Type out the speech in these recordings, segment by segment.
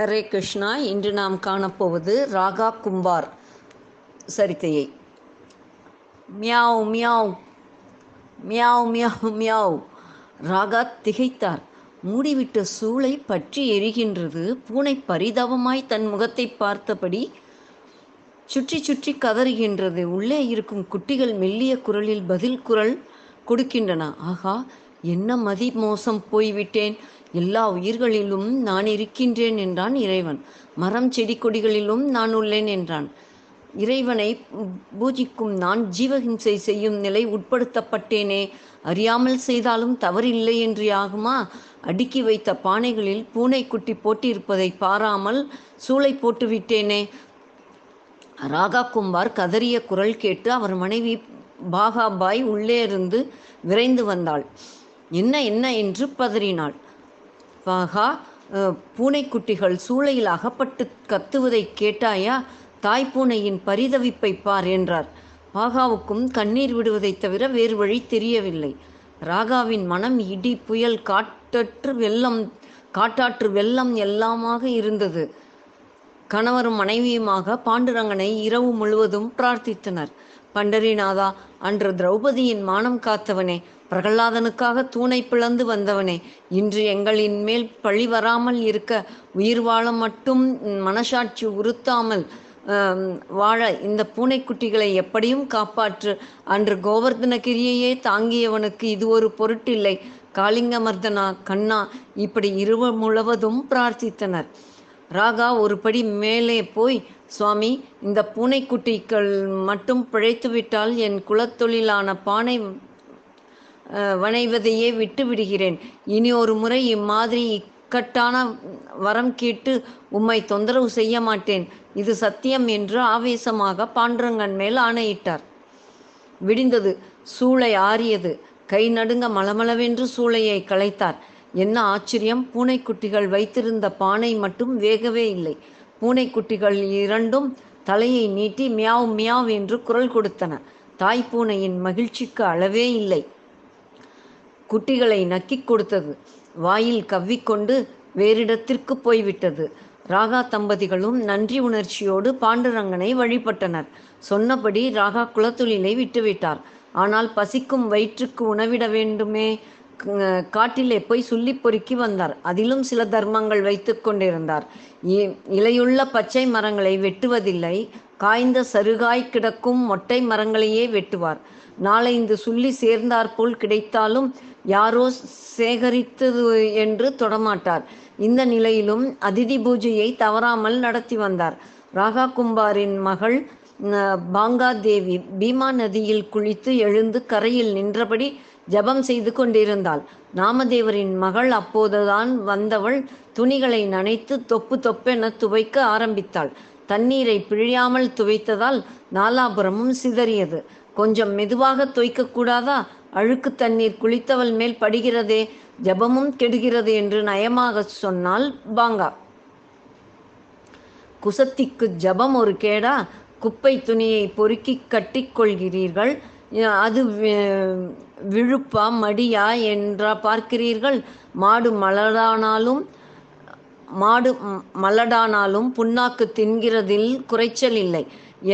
ஹரே கிருஷ்ணா இன்று நாம் காணப்போவது Raka Kumbhar சரித்தையை. Meow meow meow meow meow. Raka திகைத்தார். மூடிவிட்ட சூளை பற்றி எரிகின்றது. பூனை பரிதாபமாய் தன் முகத்தை பார்த்தபடி சுற்றி சுற்றி கதறுகின்றது. உள்ளே இருக்கும் குட்டிகள் மெல்லிய குரலில் பதில் குரல் கொடுக்கின்றன. ஆகா என்ன மதி மோசம் போய்விட்டேன். எல்லா உயிர்களிலும் நான் இருக்கின்றேன் என்றான் இறைவன். மரம் செடி கொடிகளிலும் நான் உள்ளேன் என்றான். இறைவனை பூஜிக்கும் நான் ஜீவஹிம்சை செய்யும் நிலை உட்படுத்தப்பட்டேனே. அறியாமல் செய்தாலும் தவறில்லை என்று ஆகுமா அடுக்கி வைத்த பானைகளில் பூனைக்குட்டி போட்டிருப்பதை பாராமல் சூளை போட்டுவிட்டேனே. ராகா கும்பார் கதறிய குரல் கேட்டு அவர் மனைவி பாகாபாய் உள்ளே இருந்து விரைந்து வந்தாள். என்ன என்ன? என்று பதறினாள். பாகா பூனைக்குட்டிகள் சூளையில் அகப்பட்டு கத்துவதை கேட்டாயா? தாய்ப்பூனையின் பரிதவிப்பை பார் என்றார். பாகாவுக்கும் கண்ணீர் விடுவதைத் தவிர வேறு வழி தெரியவில்லை. ராகாவின் மனம் இடி புயல் காட்டற்று வெள்ளம் காட்டாற்று வெள்ளம் எல்லாமாக இருந்தது. கணவரும் மனைவியுமாக பாண்டுரங்கனை இரவு முழுவதும் பிரார்த்தித்தனர். பண்டரிநாதா அன்று திரௌபதியின் மானம் காத்தவனே பிரகலாதனுக்காக தூணை பிளந்து வந்தவனே இன்று எங்களின் மேல் பழி வராமல் இருக்க உயிர் வாழ மட்டும் மனசாட்சி உறுத்தாமல் வாழ இந்த பூனைக்குட்டிகளை எப்படியும் காப்பாற்று. அன்று கோவர்தனகிரியையே தாங்கியவனுக்கு இது ஒரு பொருட்டில்லை. காளிங்கமர்தனா கண்ணா இப்படி இருவ முழுவதும் பிரார்த்தித்தனர். ராகா ஒருபடி மேலே போய் சுவாமி இந்த பூனைக்குட்டிகள் மட்டும் பிழைத்துவிட்டால் என் குலத்தொழிலான பானை வணைவதையே விட்டு விடுகிறேன் இனி ஒரு முறை இம்மாதிரி இக்கட்டான வரம் கேட்டு உம்மை தொந்தரவு செய்ய மாட்டேன். இது சத்தியம் என்று ஆவேசமாக பாண்டுரங்கன் மேல் ஆணையிட்டார். விடிந்தது. சூளை ஆறியது. கை நடுங்க மளமளவென்று சூளையை களைத்தார். என்ன ஆச்சரியம். பூனைக்குட்டிகள் வைத்திருந்த பானை மட்டும் வேகவே இல்லை. பூனைக்குட்டிகள் இரண்டும் தலையை நீட்டி மியாவ் மியாவ் என்று குரல் கொடுத்தன. தாய் பூனையின் மகிழ்ச்சிக்கு அளவே இல்லை. குட்டிகளை நக்கிக் கொடுத்தது. வாயில் கவ்விக்கொண்டு வேறிடத்திற்கு போய்விட்டது. ராகா தம்பதிகளும் நன்றி உணர்ச்சியோடு பாண்டுரங்கனை வழிபட்டனர். சொன்னபடி ராகா குலத்தொழிலை விட்டுவிட்டார். ஆனால் பசிக்கும் வயிற்றுக்கு உணவிட வேண்டுமே காட்டிலே போய் சொல்லி பொறுக்கி வந்தார். அதிலும் சில தர்மங்கள் வைத்து கொண்டிருந்தார். இலையுள்ள பச்சை மரங்களை வெட்டுவதில்லை. காய்ந்த சருகாய் கிடக்கும் மொட்டை மரங்களையே வெட்டுவார். நாளைந்து சுள்ளி சேர்ந்தாற்போல் கிடைத்தாலும் யாரோ சேகரித்தது என்று தொடமாட்டார். இந்த நிலையிலும் அதிதி பூஜையை தவறாமல் நடத்தி வந்தார். ராகா கும்பாரின் மகள் பாங்கா தேவி பீமா நதியில் குளித்து எழுந்து கரையில் நின்றபடி ஜபம் செய்து கொண்டிருந்தாள். நாமதேவரின் மகள் அப்போதுதான் வந்தவள் துணிகளை நனைத்து தொப்பு தொப்பென துவைக்க ஆரம்பித்தாள். தண்ணீரை பிழியாமல் துவைத்ததால் நாலாபுரமும் சிதறியது. கொஞ்சம் மெதுவாக துவைக்க கூடாதா அழுக்கு தண்ணீர் குளித்தவள் மேல் படுகிறதே ஜபமும் கெடுகிறது என்று நயமாக சொன்னால் பாங்கா. குசத்திக்கு ஜபம் ஒரு கேடா குப்பை துணியை பொறுக்கி கட்டிக்கொள்கிறீர்கள் அது விழுப்பா மடியா என்றா பார்க்கிறீர்கள். மாடு மலடானாலும் மாடு மலடானாலும் புண்ணாக்கு தின்கிறதில் குறைச்சல் இல்லை.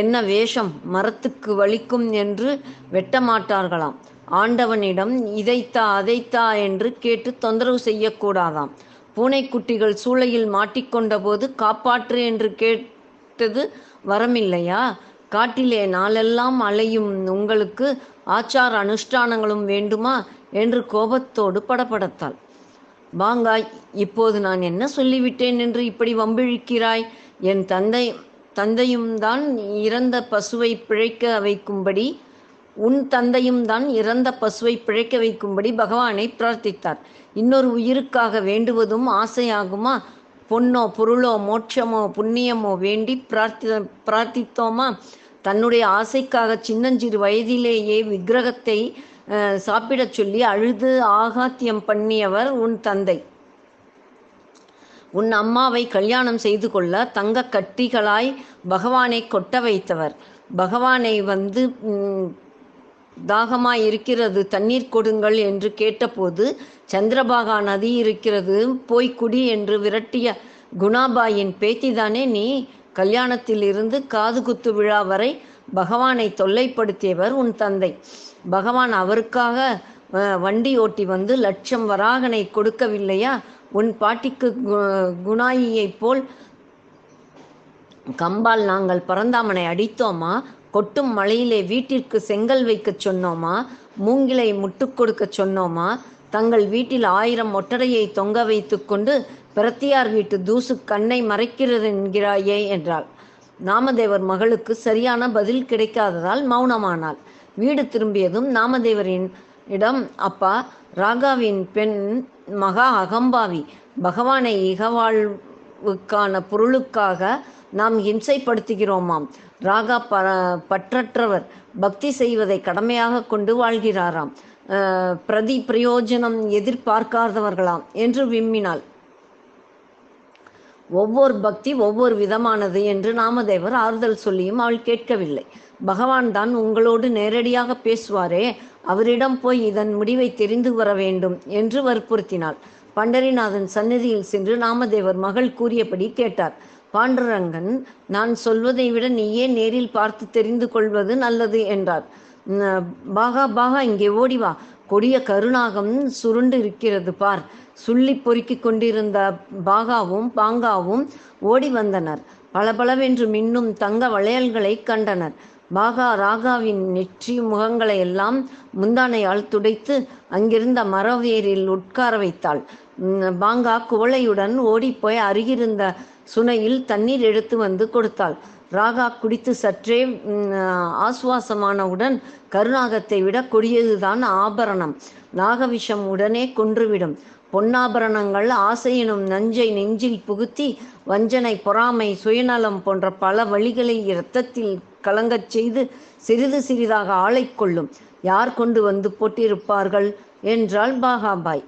என்ன வேஷம் மரத்துக்கு வலிக்கும் என்று வெட்டமாட்டார்களாம். ஆண்டவனிடம் இதைத்தா அதைத்தா என்று கேட்டு தொந்தரவு செய்யக்கூடாதாம். பூனைக்குட்டிகள் சூளையில் மாட்டிக்கொண்ட போது காப்பாற்று என்று கேட்டது வரமில்லையா? காட்டிலே நாளெல்லாம் அலையும் உங்களுக்கு ஆச்சார அனுஷ்டானங்களும் வேண்டுமா? என்று கோபத்தோடு படபடத்தாள். பாங்காய் இப்போது நான் என்ன சொல்லிவிட்டேன் என்று இப்படி வம்பிழிக்கிறாய்? என் தந்தை தந்தையும் தான் இறந்த பசுவை பிழைக்க வைக்கும்படி உன் தந்தையும் தான் இறந்த பசுவை பிழைக்க வைக்கும்படி பகவானை பிரார்த்தித்தார். இன்னொரு உயிருக்காக வேண்டுவதும் ஆசையாகுமா? பொன்னோ பொருளோ மோட்சமோ புண்ணியமோ வேண்டி பிரார்த்தி பிரார்த்தித்தோமா? தன்னுடைய ஆசைக்காக சின்னஞ்சிறு வயதிலேயே விக்கிரகத்தை சாப்பிடச் சொல்லி அழுது ஆகாத்தியம் பண்ணியவர் உன் தந்தை. உன் அம்மாவை கல்யாணம் செய்து கொள்ள தங்க கட்டிகளாய் பகவானை கொட்ட வைத்தவர். பகவானை வந்து தாகமாய் இருக்கிறது தண்ணீர் கொடுங்கள் என்று கேட்டபோது சந்திரபாகா நதி இருக்கிறது போய் குடி என்று விரட்டிய குணாபாயின் பேத்திதானே நீ? கல்யாணத்தில் இருந்து காது குத்து விழா வரை பகவானை தொல்லைப்படுத்தியவர் உன் தந்தை. பகவான் அவருக்காக வண்டி ஓட்டி வந்து லட்சம் வராகனை கொடுக்கவில்லையா? உன் பாட்டிக்கு கு- குணாயியைப் போல் கம்பால் நாங்கள் பரந்தாமனை அடித்தோமா? கொட்டும் மழையிலே வீட்டிற்கு செங்கல் வைக்கச் சொன்னோமா? மூங்கிலை முட்டுக் கொடுக்க சொன்னோமா? தங்கள் வீட்டில் ஆயிரம் ஒட்டடையை தொங்க வைத்து கொண்டு பிரத்தியார் வீட்டு தூசு கண்ணை மறைக்கிறது என்கிறாயே என்றாள். நாமதேவர் மகளுக்கு சரியான பதில் கிடைக்காததால் மௌனமானாள். வீடு திரும்பியதும் நாமதேவரின் இடம் அப்பா ராகாவின் பெண் மகா அகம்பாவி. பகவானை இகவாழ்வுக்கான பொருளுக்காக நாம் இம்சைப்படுத்துகிறோமாம். ராகா ப பற்றற்றவர் பக்தி செய்வதை கடமையாக கொண்டு வாழ்கிறாராம். பிரதி பிரயோஜனம் எதிர்பார்க்காதவர்களாம் என்று விம்மினாள். ஒவ்வொரு பக்தி ஒவ்வொரு விதமானது என்று நாமதேவர் ஆறுதல் சொல்லியும் அவள் கேட்கவில்லை. பகவான் தான் உங்களோடு நேரடியாக பேசுவாரே அவரிடம் போய் இதன் முடிவை தெரிந்து வர வேண்டும் என்று வற்புறுத்தினாள். பண்டரிநாதன் சந்நிதியில் சென்று நாமதேவர் மகள் கூறியபடி கேட்டார். பாண்டுரங்கன் நான் சொல்வதை விட நீயே நேரில் பார்த்து தெரிந்து கொள்வது நல்லது என்றார். பாகா பாகா இங்கே ஓடி வா. கொடிய கருணாகம் சுருண்டு இருக்கிறது பார். சுள்ளி பொறுக்கிக் கொண்டிருந்த பாகாவும் பாங்காவும் ஓடி வந்தனர். பளபளவென்று மின்னும் தங்க வளையல்களை கண்டனர். பாகா ராகாவின் நெற்றி முகங்களை எல்லாம் முந்தானையால் துடைத்து அங்கிருந்த மரவேரில் உட்கார வைத்தாள். பாங்கா குவளையுடன் ஓடிப்போய் அருகிருந்த சுனையில் தண்ணீர் எடுத்து வந்து கொடுத்தாள். ராகா குடித்து சற்றே ஆசுவாசமானவுடன் கருணாகத்தை விட கொடியதுதான் ஆபரணம். நாகவிஷம் உடனே கொன்றுவிடும். பொன்னாபரணங்கள் ஆசை எனும் நஞ்சை நெஞ்சில் புகுத்தி வஞ்சனை பொறாமை சுயநலம் போன்ற பல வழிகளை இரத்தத்தில் கலங்கச் செய்து சிறிது சிறிதாக ஆளை கொள்ளும். யார் கொண்டு வந்து போட்டிருப்பார்கள்? என்றாள் பாகாபாய்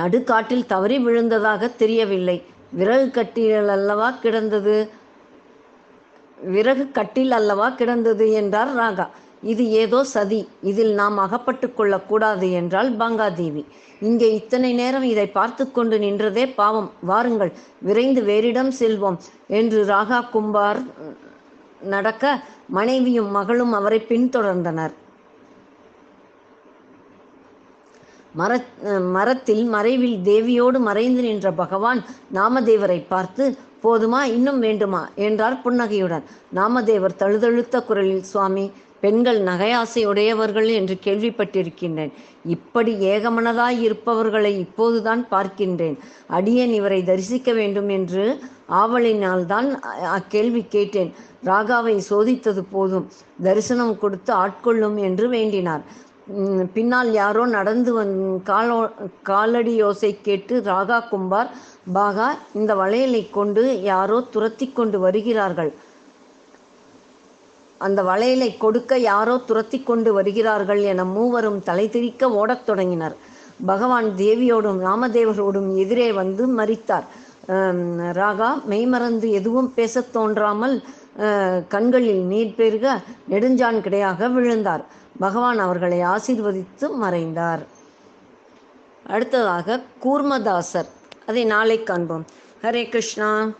நடுக்காட்டில் தவறி விழுந்ததாக தெரியவில்லை. விறகு கட்டில் அல்லவா கிடந்தது? விறகு கட்டில் அல்லவா கிடந்தது என்றார் ராகா. இது ஏதோ சதி. இதில் நாம் அகப்பட்டு கொள்ளக்கூடாது என்றாள் பாங்காதேவி. இங்கே இத்தனை நேரம் இதை பார்த்து கொண்டு நின்றதே பாவம். வாருங்கள் விரைந்து வேறிடம் செல்வோம் என்று ராகா கும்பார் நடக்க மனைவியும் மகளும் அவரை பின்தொடர்ந்தனர். மர மரத்தில் மறைவில் தேவியோடு மறைந்து நின்ற பகவான் நாமதேவரை பார்த்து போதுமா இன்னும் வேண்டுமா? என்றார் புன்னகையுடன். நாமதேவர் தழுதழுத்த குரலில் சுவாமி பெண்கள் நகையாசையுடையவர்கள் என்று கேள்விப்பட்டிருக்கின்றேன். இப்படி ஏகமனதாய் இருப்பவர்களை இப்போதுதான் பார்க்கின்றேன். அடியன் இவரை தரிசிக்க வேண்டும் என்று ஆவலினால்தான் அக்கேள்வி கேட்டேன். ராகாவை சோதித்தது போதும். தரிசனம் கொடுத்து ஆட்கொள்ளும் என்று வேண்டினார். பின்னால் யாரோ நடந்து வந் காலோ காலடி யோசை கேட்டு ராகா கும்பார் பாகா இந்த வளையலை கொண்டு யாரோ துரத்தி கொண்டு வருகிறார்கள். அந்த வளையலை கொடுக்க யாரோ துரத்தி கொண்டு வருகிறார்கள் என மூவரும் தலை திரிக்க ஓடத் தொடங்கினர். பகவான் தேவியோடும் ராமதேவரோடும் எதிரே வந்து மறித்தார். ராகா மெய்மறந்து எதுவும் பேசத் தோன்றாமல் கண்களில் நீர் பெருக நெடுஞ்சான் கிடையாக விழுந்தார். பகவான் அவர்களை ஆசீர்வதித்து மறைந்தார். அடுத்ததாக கூர்மதாசர். அதை நாளை காண்போம். ஹரே கிருஷ்ணா.